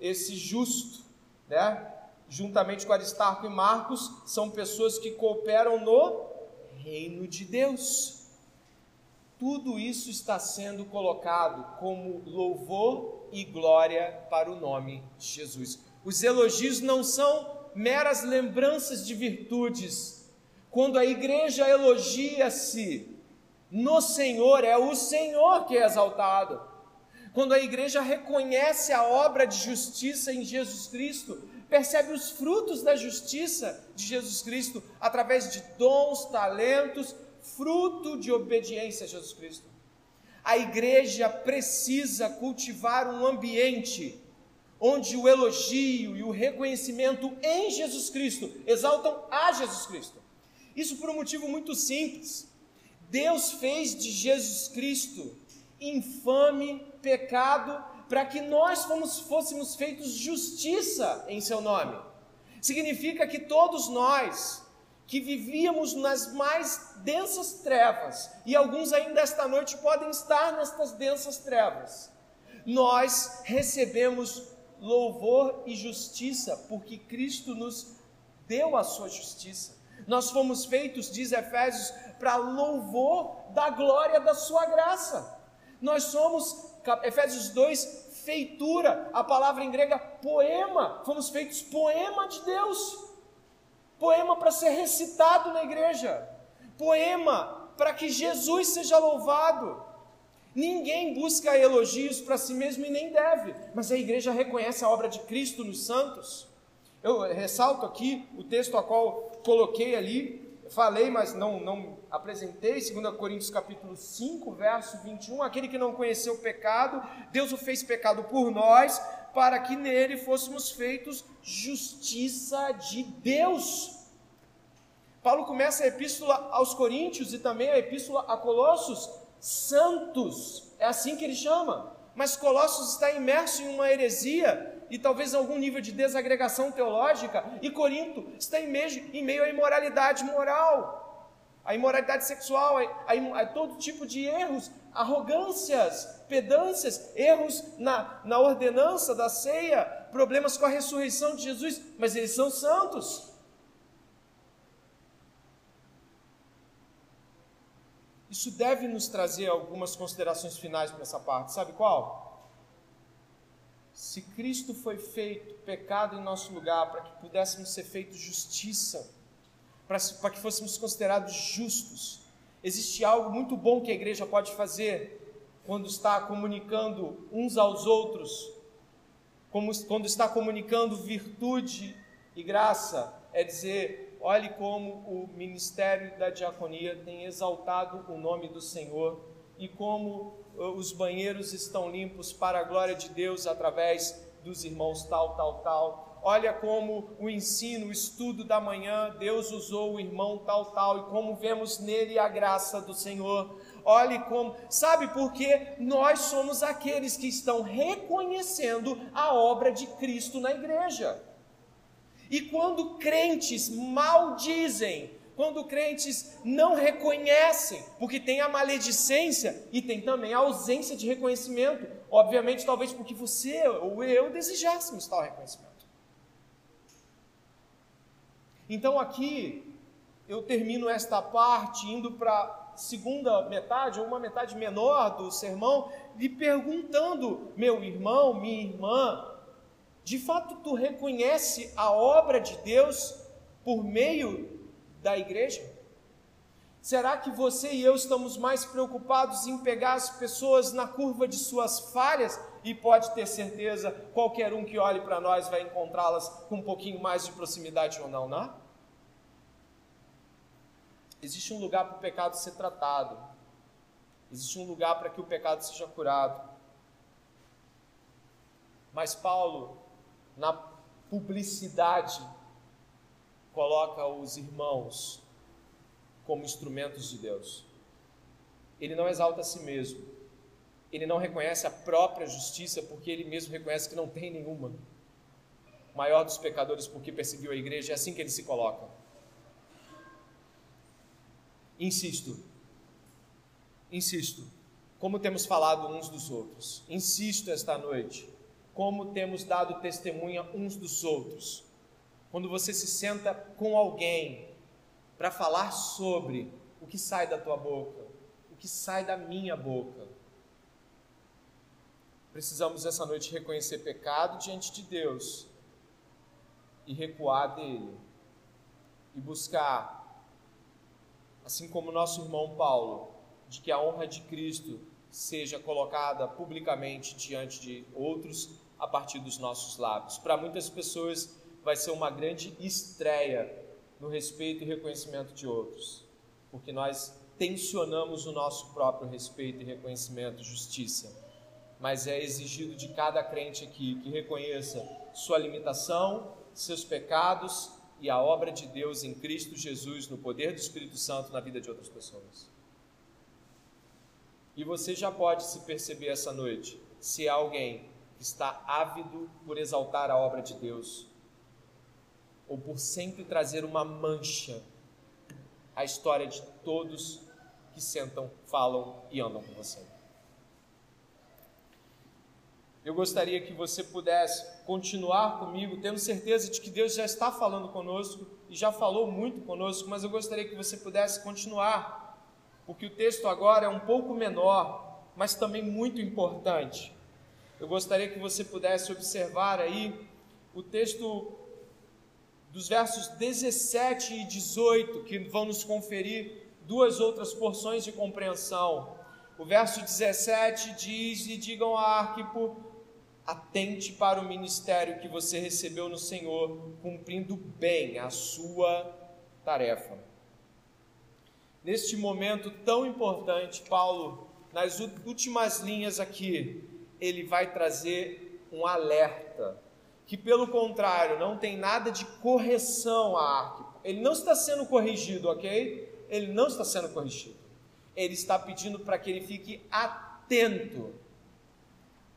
esse justo, né? juntamente com Aristarco e Marcos, são pessoas que cooperam no reino de Deus. Tudo isso está sendo colocado como louvor e glória para o nome de Jesus. Os elogios não são meras lembranças de virtudes. Quando a igreja elogia-se no Senhor, é o Senhor que é exaltado. Quando a igreja reconhece a obra de justiça em Jesus Cristo, percebe os frutos da justiça de Jesus Cristo através de dons, talentos, fruto de obediência a Jesus Cristo. A igreja precisa cultivar um ambiente onde o elogio e o reconhecimento em Jesus Cristo exaltam a Jesus Cristo. Isso por um motivo muito simples. Deus fez de Jesus Cristo infame pecado para que nós fomos, fôssemos feitos justiça em seu nome. Significa que todos nós que vivíamos nas mais densas trevas, e alguns ainda esta noite podem estar nestas densas trevas, nós recebemos louvor e justiça porque Cristo nos deu a sua justiça. Nós fomos feitos, diz Efésios, para louvor da glória da sua graça. Nós somos, Efésios 2, feitura, a palavra em grega poema, fomos feitos poema de Deus, poema para ser recitado na igreja, poema para que Jesus seja louvado. Ninguém busca elogios para si mesmo e nem deve, mas a igreja reconhece a obra de Cristo nos santos. Eu ressalto aqui o texto a qual coloquei ali, falei, mas não, não apresentei, 2 Coríntios capítulo 5, verso 21, aquele que não conheceu o pecado, Deus o fez pecado por nós, para que nele fôssemos feitos justiça de Deus. Paulo começa a epístola aos Coríntios e também a epístola a Colossos, santos, é assim que ele chama. Mas Colossos está imerso em uma heresia e talvez algum nível de desagregação teológica, e Corinto está em meio, em meio à imoralidade moral, à imoralidade sexual, a, a, a todo tipo de erros, arrogâncias, pedâncias, erros na, na ordenança da ceia, problemas com a ressurreição de Jesus, mas eles são santos. Isso deve nos trazer algumas considerações finais para essa parte. Sabe qual? Se Cristo foi feito pecado em nosso lugar para que pudéssemos ser feitos justiça, para, que fôssemos considerados justos, existe algo muito bom que a igreja pode fazer quando está comunicando uns aos outros, como, quando está comunicando virtude e graça, é dizer: olhe como o ministério da diaconia tem exaltado o nome do Senhor e como os banheiros estão limpos para a glória de Deus através dos irmãos tal, tal, tal. Olha como o ensino, o estudo da manhã, Deus usou o irmão tal, tal, e como vemos nele a graça do Senhor. Olhe como, sabe por quê? Nós somos aqueles que estão reconhecendo a obra de Cristo na igreja. E quando crentes maldizem quando crentes não reconhecem, porque tem a maledicência e tem também a ausência de reconhecimento. Obviamente, talvez porque você ou eu desejássemos tal reconhecimento. Então, aqui, eu termino esta parte indo para a segunda metade, ou uma metade menor do sermão, lhe perguntando, meu irmão, minha irmã, De fato, tu reconhece a obra de Deus por meio da igreja? Será que você e eu estamos mais preocupados em pegar as pessoas na curva de suas falhas? E pode ter certeza, qualquer um que olhe para nós vai encontrá-las com um pouquinho mais de proximidade ou não, não? Existe um lugar para o pecado ser tratado. Existe um lugar para que o pecado seja curado. Mas Paulo, na publicidade, coloca os irmãos como instrumentos de Deus. Ele não exalta a si mesmo. Ele não reconhece a própria justiça porque ele mesmo reconhece que não tem nenhuma. O maior dos pecadores porque perseguiu a igreja, é assim que ele se coloca. Insisto, insisto, como temos falado uns dos outros, insisto esta noite, como temos dado testemunha uns dos outros. Quando você se senta com alguém para falar sobre o que sai da tua boca, o que sai da minha boca. Precisamos essa noite reconhecer pecado diante de Deus e recuar dele e buscar, assim como nosso irmão Paulo, de que a honra de Cristo seja colocada publicamente diante de outros a partir dos nossos lábios. Para muitas pessoas vai ser uma grande estreia no respeito e reconhecimento de outros, porque nós tensionamos o nosso próprio respeito e reconhecimento, justiça. Mas é exigido de cada crente aqui que reconheça sua limitação, seus pecados e a obra de Deus em Cristo Jesus, no poder do Espírito Santo na vida de outras pessoas. E você já pode se perceber essa noite se é alguém está ávido por exaltar a obra de Deus, ou por sempre trazer uma mancha à história de todos que sentam, falam e andam com você. Eu gostaria que você pudesse continuar comigo, tendo certeza de que Deus já está falando conosco e já falou muito conosco, mas eu gostaria que você pudesse continuar, porque o texto agora é um pouco menor, mas também muito importante. Eu gostaria que você pudesse observar aí o texto dos versos 17 e 18, que vão nos conferir duas outras porções de compreensão. O verso 17 diz: E digam a Arquipo, atente para o ministério que você recebeu no Senhor, cumprindo bem a sua tarefa. Neste momento tão importante, Paulo, nas últimas linhas aqui, ele vai trazer um alerta que, pelo contrário, não tem nada de correção a Arquipo. Ele não está sendo corrigido, ok? Ele não está sendo corrigido. Ele está pedindo para que ele fique atento.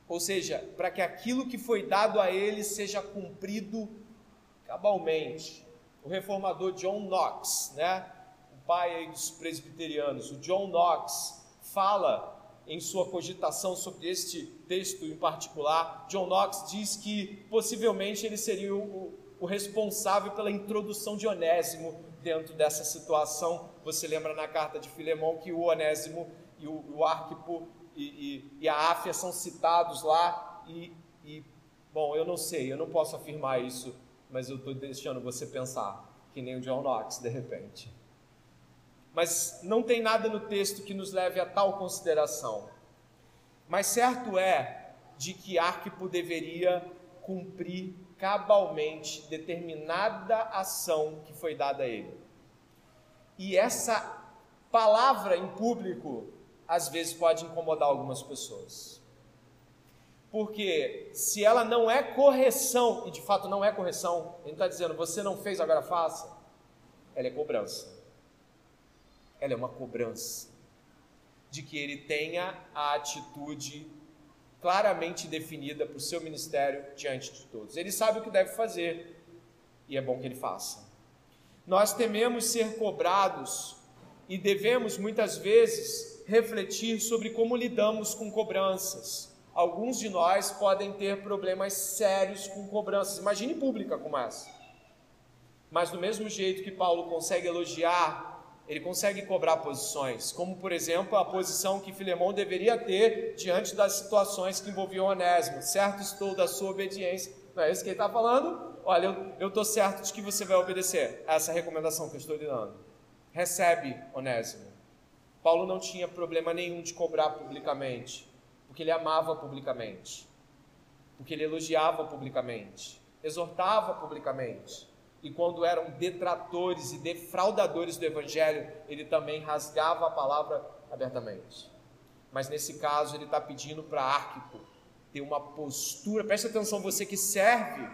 Ou seja, para que aquilo que foi dado a ele seja cumprido cabalmente. O reformador John Knox, né? o pai dos presbiterianos, o John Knox, fala em sua cogitação sobre este texto em particular, John Knox diz que possivelmente ele seria o, o responsável pela introdução de Onésimo dentro dessa situação. Você lembra na carta de Filemão que o Onésimo e o, o Arquipo e, e, e, a Áfia são citados lá e, e, bom, eu não sei, eu não posso afirmar isso, mas eu estou deixando você pensar, que nem o John Knox, de repente mas não tem nada no texto que nos leve a tal consideração. Mas certo é de que Arquipo deveria cumprir cabalmente determinada ação que foi dada a ele. E essa palavra em público às vezes pode incomodar algumas pessoas. Porque se ela não é correção, e de fato não é correção, ele está dizendo você não fez, agora faça, ela é cobrança ela é uma cobrança de que ele tenha a atitude claramente definida para o seu ministério diante de todos. Ele sabe o que deve fazer e é bom que ele faça. Nós tememos ser cobrados e devemos muitas vezes refletir sobre como lidamos com cobranças. Alguns de nós podem ter problemas sérios com cobranças. Imagine pública como essa. Mas do mesmo jeito que Paulo consegue elogiar ele consegue cobrar posições, como por exemplo a posição que Filemão deveria ter diante das situações que envolviam Onésimo. Certo estou da sua obediência, Não é isso que ele está falando? Olha, eu estou certo de que você vai obedecer a essa recomendação que eu estou lhe dando. Recebe, Onésimo. Paulo não tinha problema nenhum de cobrar publicamente, porque ele amava publicamente, porque ele elogiava publicamente, exortava publicamente. E quando eram detratores e defraudadores do evangelho, ele também rasgava a palavra abertamente. Mas nesse caso, ele está pedindo para Arquipo ter uma postura. Preste atenção, você que serve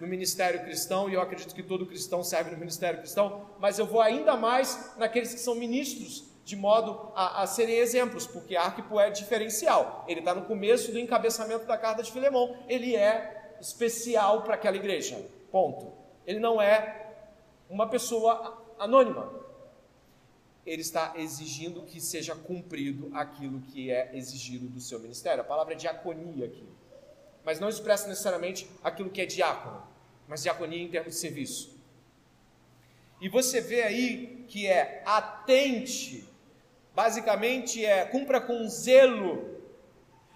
no ministério cristão, e eu acredito que todo cristão serve no ministério cristão, mas eu vou ainda mais naqueles que são ministros, de modo a, a serem exemplos, porque Arquipo é diferencial. Ele está no começo do encabeçamento da carta de Filemão, ele é especial para aquela igreja. Ponto. Ele não é uma pessoa anônima ele está exigindo que seja cumprido aquilo que é exigido do seu ministério. A palavra é diaconia aqui. Mas não expressa necessariamente aquilo que é diácono, mas diaconia em termos de serviço. E você vê aí que é atente, basicamente é cumpra com zelo,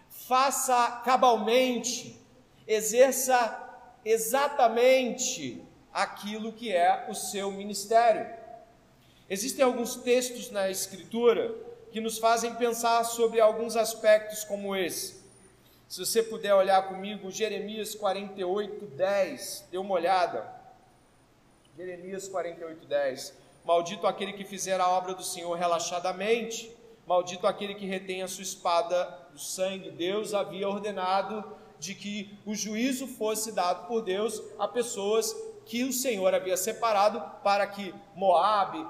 faça cabalmente, exerça exatamente aquilo que é o seu ministério. Existem alguns textos na Escritura que nos fazem pensar sobre alguns aspectos como esse. Se você puder olhar comigo, Jeremias 48, 10, dê uma olhada. Jeremias 48, 10. Maldito aquele que fizer a obra do Senhor relaxadamente, maldito aquele que retém a sua espada do sangue. Deus havia ordenado de que o juízo fosse dado por Deus a pessoas que o Senhor havia separado para que Moabe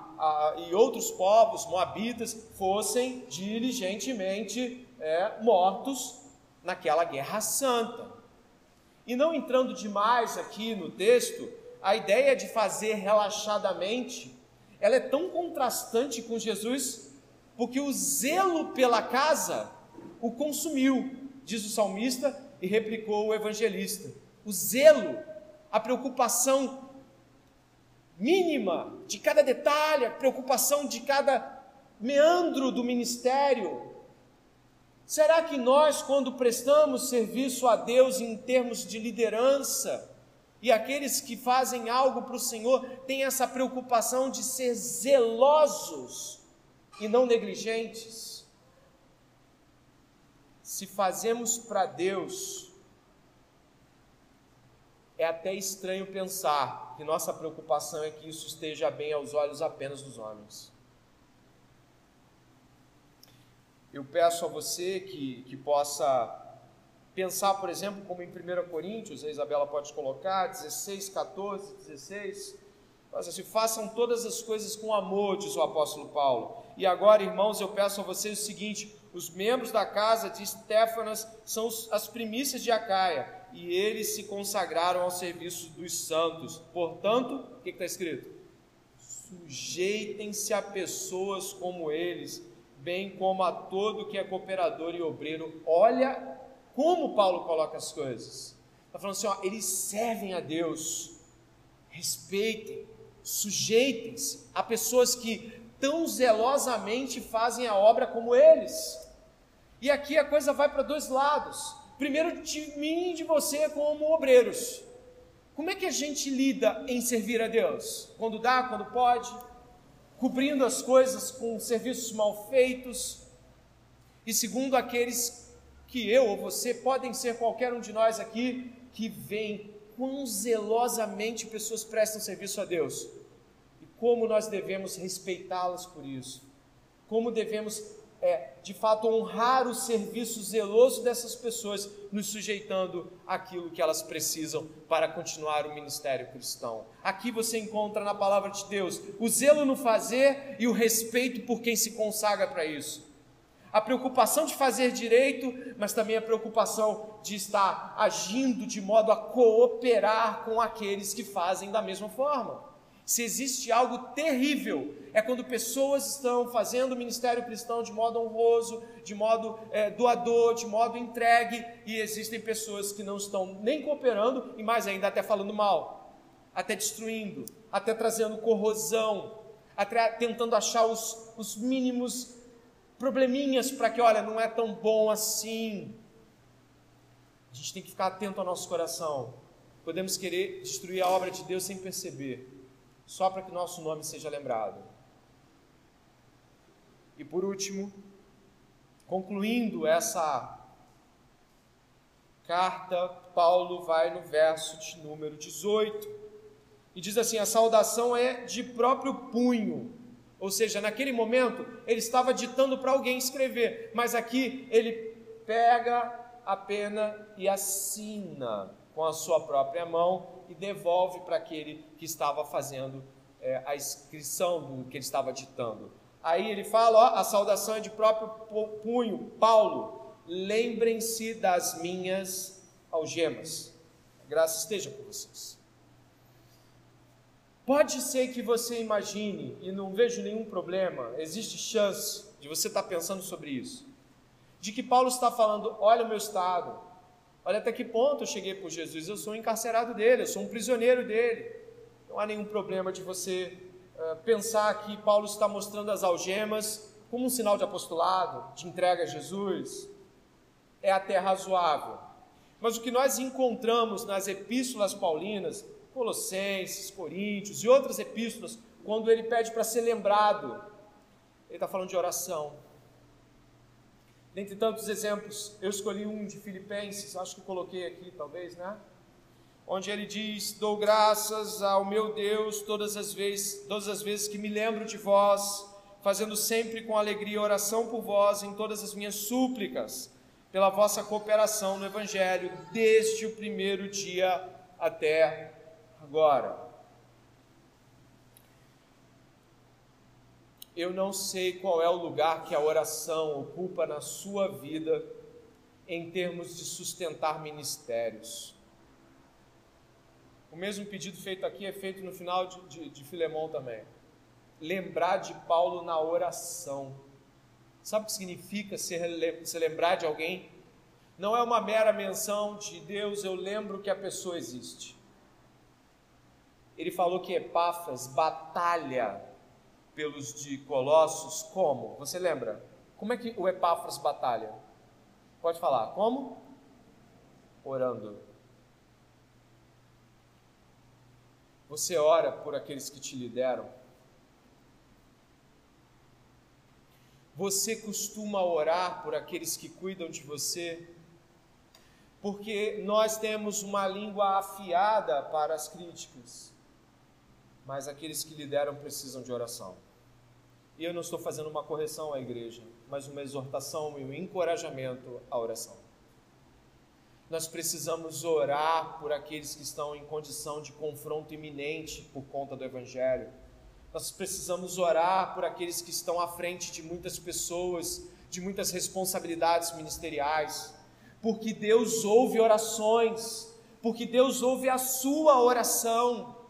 e outros povos moabitas fossem diligentemente é, mortos naquela guerra santa. E não entrando demais aqui no texto, a ideia de fazer relaxadamente, ela é tão contrastante com Jesus, porque o zelo pela casa o consumiu, diz o salmista e replicou o evangelista. O zelo a preocupação mínima de cada detalhe, a preocupação de cada meandro do ministério. Será que nós, quando prestamos serviço a Deus em termos de liderança, e aqueles que fazem algo para o Senhor, têm essa preocupação de ser zelosos e não negligentes? Se fazemos para Deus é até estranho pensar que nossa preocupação é que isso esteja bem aos olhos apenas dos homens. Eu peço a você que, que possa pensar, por exemplo, como em 1 Coríntios, a Isabela pode colocar, 16, 14, 16. Mas assim, façam todas as coisas com amor, diz o apóstolo Paulo. E agora, irmãos, eu peço a vocês o seguinte: os membros da casa de Stefanas são as primícias de Acaia e eles se consagraram ao serviço dos santos. Portanto, o que está escrito? Sujeitem-se a pessoas como eles, bem como a todo que é cooperador e obreiro. Olha como Paulo coloca as coisas. Está falando assim: ó, eles servem a Deus, respeitem, sujeitem-se a pessoas que tão zelosamente fazem a obra como eles. E aqui a coisa vai para dois lados primeiro de mim e de você como obreiros. Como é que a gente lida em servir a Deus? Quando dá, quando pode, cobrindo as coisas com serviços mal feitos. E segundo aqueles que eu ou você podem ser qualquer um de nós aqui que vem quão zelosamente pessoas prestam serviço a Deus e como nós devemos respeitá-las por isso, como devemos é, de fato, honrar o serviço zeloso dessas pessoas, nos sujeitando àquilo que elas precisam para continuar o ministério cristão. Aqui você encontra na palavra de Deus o zelo no fazer e o respeito por quem se consagra para isso. A preocupação de fazer direito, mas também a preocupação de estar agindo de modo a cooperar com aqueles que fazem da mesma forma. Se existe algo terrível, é quando pessoas estão fazendo o ministério cristão de modo honroso, de modo é, doador, de modo entregue, e existem pessoas que não estão nem cooperando e mais ainda até falando mal, até destruindo, até trazendo corrosão, até tentando achar os, os mínimos probleminhas para que, olha, não é tão bom assim. A gente tem que ficar atento ao nosso coração podemos querer destruir a obra de Deus sem perceber, só para que nosso nome seja lembrado. E por último, concluindo essa carta, Paulo vai no verso de número 18 e diz assim: a saudação é de próprio punho. Ou seja, naquele momento ele estava ditando para alguém escrever, mas aqui ele pega a pena e assina com a sua própria mão e devolve para aquele que estava fazendo é, a inscrição do que ele estava ditando. Aí ele fala: ó, a saudação é de próprio punho, Paulo, lembrem-se das minhas algemas. A esteja com vocês. Pode ser que você imagine, e não vejo nenhum problema, existe chance de você estar pensando sobre isso, de que Paulo está falando: olha o meu estado, olha até que ponto eu cheguei por Jesus, eu sou um encarcerado dele, eu sou um prisioneiro dele. Não há nenhum problema de você uh, pensar que Paulo está mostrando as algemas como um sinal de apostolado, de entrega a Jesus. É até razoável. Mas o que nós encontramos nas epístolas paulinas, Colossenses, Coríntios e outras epístolas, quando ele pede para ser lembrado, ele está falando de oração. Dentre tantos exemplos, eu escolhi um de Filipenses, acho que coloquei aqui, talvez, né? Onde ele diz: Dou graças ao meu Deus todas as vezes, todas as vezes que me lembro de vós, fazendo sempre com alegria oração por vós em todas as minhas súplicas, pela vossa cooperação no Evangelho, desde o primeiro dia até agora. Eu não sei qual é o lugar que a oração ocupa na sua vida em termos de sustentar ministérios. O mesmo pedido feito aqui é feito no final de, de, de Filemão também. Lembrar de Paulo na oração. Sabe o que significa se, se lembrar de alguém? Não é uma mera menção de Deus, eu lembro que a pessoa existe. Ele falou que Epáfras batalha pelos de Colossos, como? Você lembra? Como é que o Epáfras batalha? Pode falar, como? Orando. Você ora por aqueles que te lideram? Você costuma orar por aqueles que cuidam de você? Porque nós temos uma língua afiada para as críticas mas aqueles que lideram precisam de oração. E eu não estou fazendo uma correção à igreja, mas uma exortação e um encorajamento à oração. Nós precisamos orar por aqueles que estão em condição de confronto iminente por conta do Evangelho. Nós precisamos orar por aqueles que estão à frente de muitas pessoas, de muitas responsabilidades ministeriais, porque Deus ouve orações, porque Deus ouve a sua oração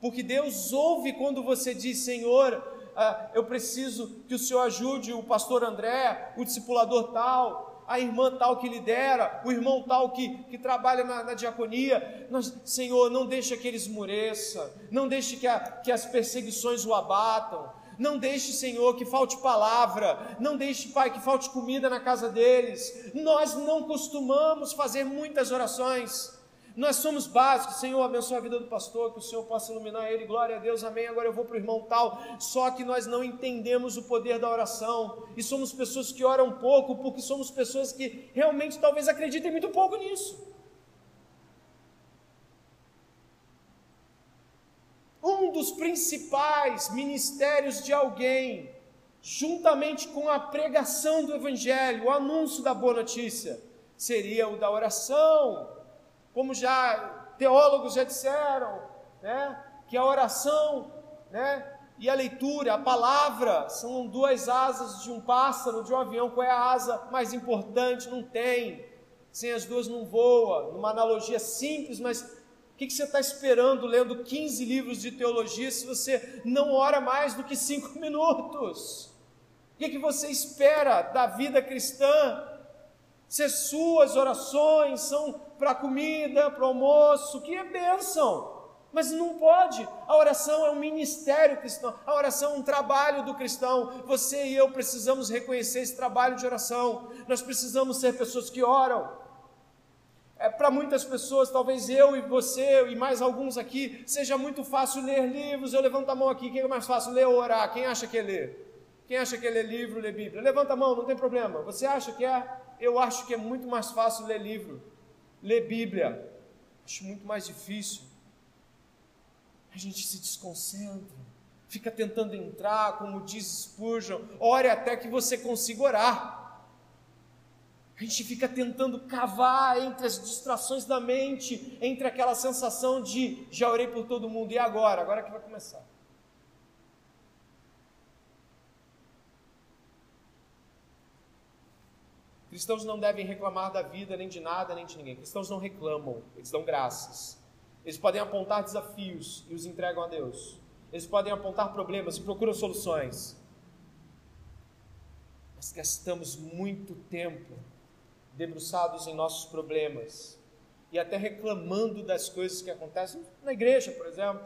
porque Deus ouve quando você diz: Senhor, ah, eu preciso que o Senhor ajude o pastor André, o discipulador tal, a irmã tal que lidera, o irmão tal que, que trabalha na, na diaconia. Nós, Senhor, não deixe que ele esmoreça, não deixe que, a, que as perseguições o abatam, não deixe, Senhor, que falte palavra. Não deixe, Pai, que falte comida na casa deles. Nós não costumamos fazer muitas orações. Nós somos básicos, Senhor, abençoa a vida do pastor, que o Senhor possa iluminar ele, glória a Deus, amém. Agora eu vou para o irmão tal. Só que nós não entendemos o poder da oração e somos pessoas que oram pouco, porque somos pessoas que realmente talvez acreditem muito pouco nisso. Um dos principais ministérios de alguém, juntamente com a pregação do Evangelho, o anúncio da boa notícia, seria o da oração como já teólogos já disseram, né, que a oração, né, e a leitura, a palavra, são duas asas de um pássaro, de um avião. Qual é a asa mais importante? Não tem. Sem as duas não voa. Numa analogia simples, mas o que, que você está esperando lendo 15 livros de teologia se você não ora mais do que cinco minutos? O que, que você espera da vida cristã? Se as suas orações são para comida, para almoço, que é bênção. Mas não pode. A oração é um ministério cristão. A oração é um trabalho do cristão. Você e eu precisamos reconhecer esse trabalho de oração. Nós precisamos ser pessoas que oram. é, para muitas pessoas, talvez eu e você e mais alguns aqui, seja muito fácil ler livros. Eu levanto a mão aqui, quem é mais fácil, ler ou orar? Quem acha que é ler? Quem acha que é ler livro, ler Bíblia? Levanta a mão, não tem problema. Você acha que é? Eu acho que é muito mais fácil ler livro, ler Bíblia. Acho muito mais difícil. A gente se desconcentra, fica tentando entrar, como diz Spurgeon, ore até que você consiga orar. A gente fica tentando cavar entre as distrações da mente, entre aquela sensação de já orei por todo mundo, e agora? Agora que vai começar. Cristãos não devem reclamar da vida, nem de nada, nem de ninguém. Cristãos não reclamam, eles dão graças. Eles podem apontar desafios e os entregam a Deus. Eles podem apontar problemas e procuram soluções. Mas gastamos muito tempo debruçados em nossos problemas e até reclamando das coisas que acontecem na igreja, por exemplo.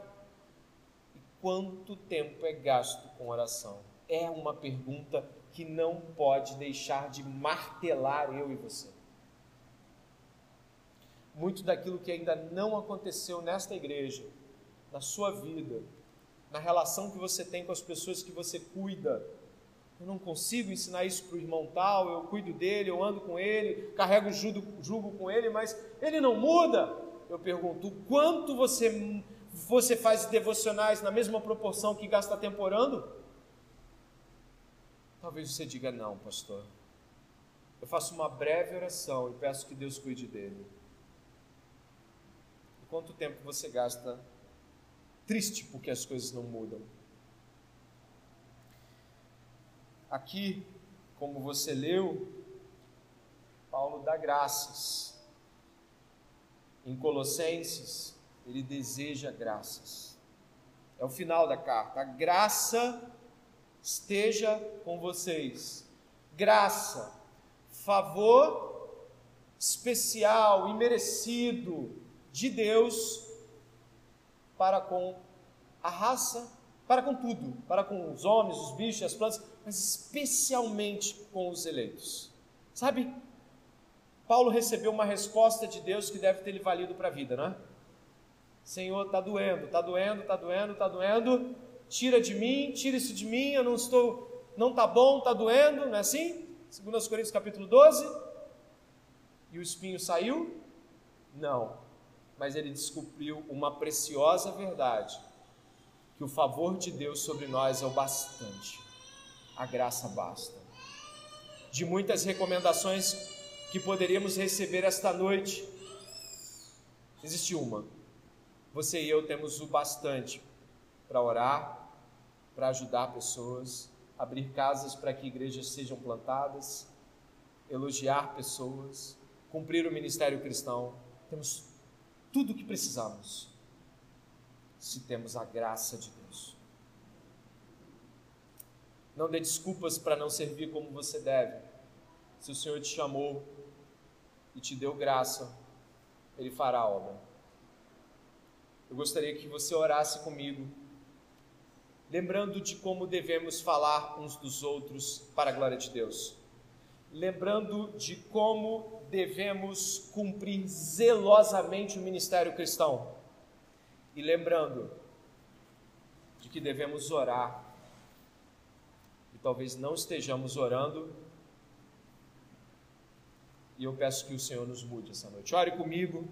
E quanto tempo é gasto com oração? É uma pergunta que não pode deixar de martelar eu e você. Muito daquilo que ainda não aconteceu nesta igreja, na sua vida, na relação que você tem com as pessoas que você cuida, eu não consigo ensinar isso para o irmão tal, eu cuido dele, eu ando com ele, carrego o jugo, com ele, mas ele não muda. Eu pergunto, quanto você, você faz devocionais na mesma proporção que gasta tempo orando? Talvez você diga, não, pastor. Eu faço uma breve oração e peço que Deus cuide dele. Quanto tempo você gasta triste porque as coisas não mudam? Aqui, como você leu, Paulo dá graças. Em Colossenses, ele deseja graças. É o final da carta. A graça esteja com vocês. Graça, favor especial e merecido de Deus para com a raça, para com tudo, para com os homens, os bichos, as plantas, mas especialmente com os eleitos. Sabe? Paulo recebeu uma resposta de Deus que deve ter lhe valido para a vida, não é? Senhor, está doendo, está doendo, está doendo, está doendo, tira de mim, tira isso de mim, eu não estou, não está bom, está doendo, não é assim? 2 Coríntios capítulo 12. E o espinho saiu? Não. Mas ele descobriu uma preciosa verdade: que o favor de Deus sobre nós é o bastante a graça basta. De muitas recomendações que poderíamos receber esta noite, existe uma. Você e eu temos o bastante para orar, para ajudar pessoas, abrir casas para que igrejas sejam plantadas, elogiar pessoas, cumprir o ministério cristão. Temos tudo o que precisamos se temos a graça de Deus. Não dê desculpas para não servir como você deve. Se o Senhor te chamou e te deu graça, Ele fará a obra. Eu gostaria que você orasse comigo, lembrando de como devemos falar uns dos outros para a glória de Deus. Lembrando de como devemos cumprir zelosamente o ministério cristão. E lembrando de que devemos orar talvez não estejamos orando. E eu peço que o Senhor nos mude essa noite. Ore comigo,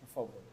por favor.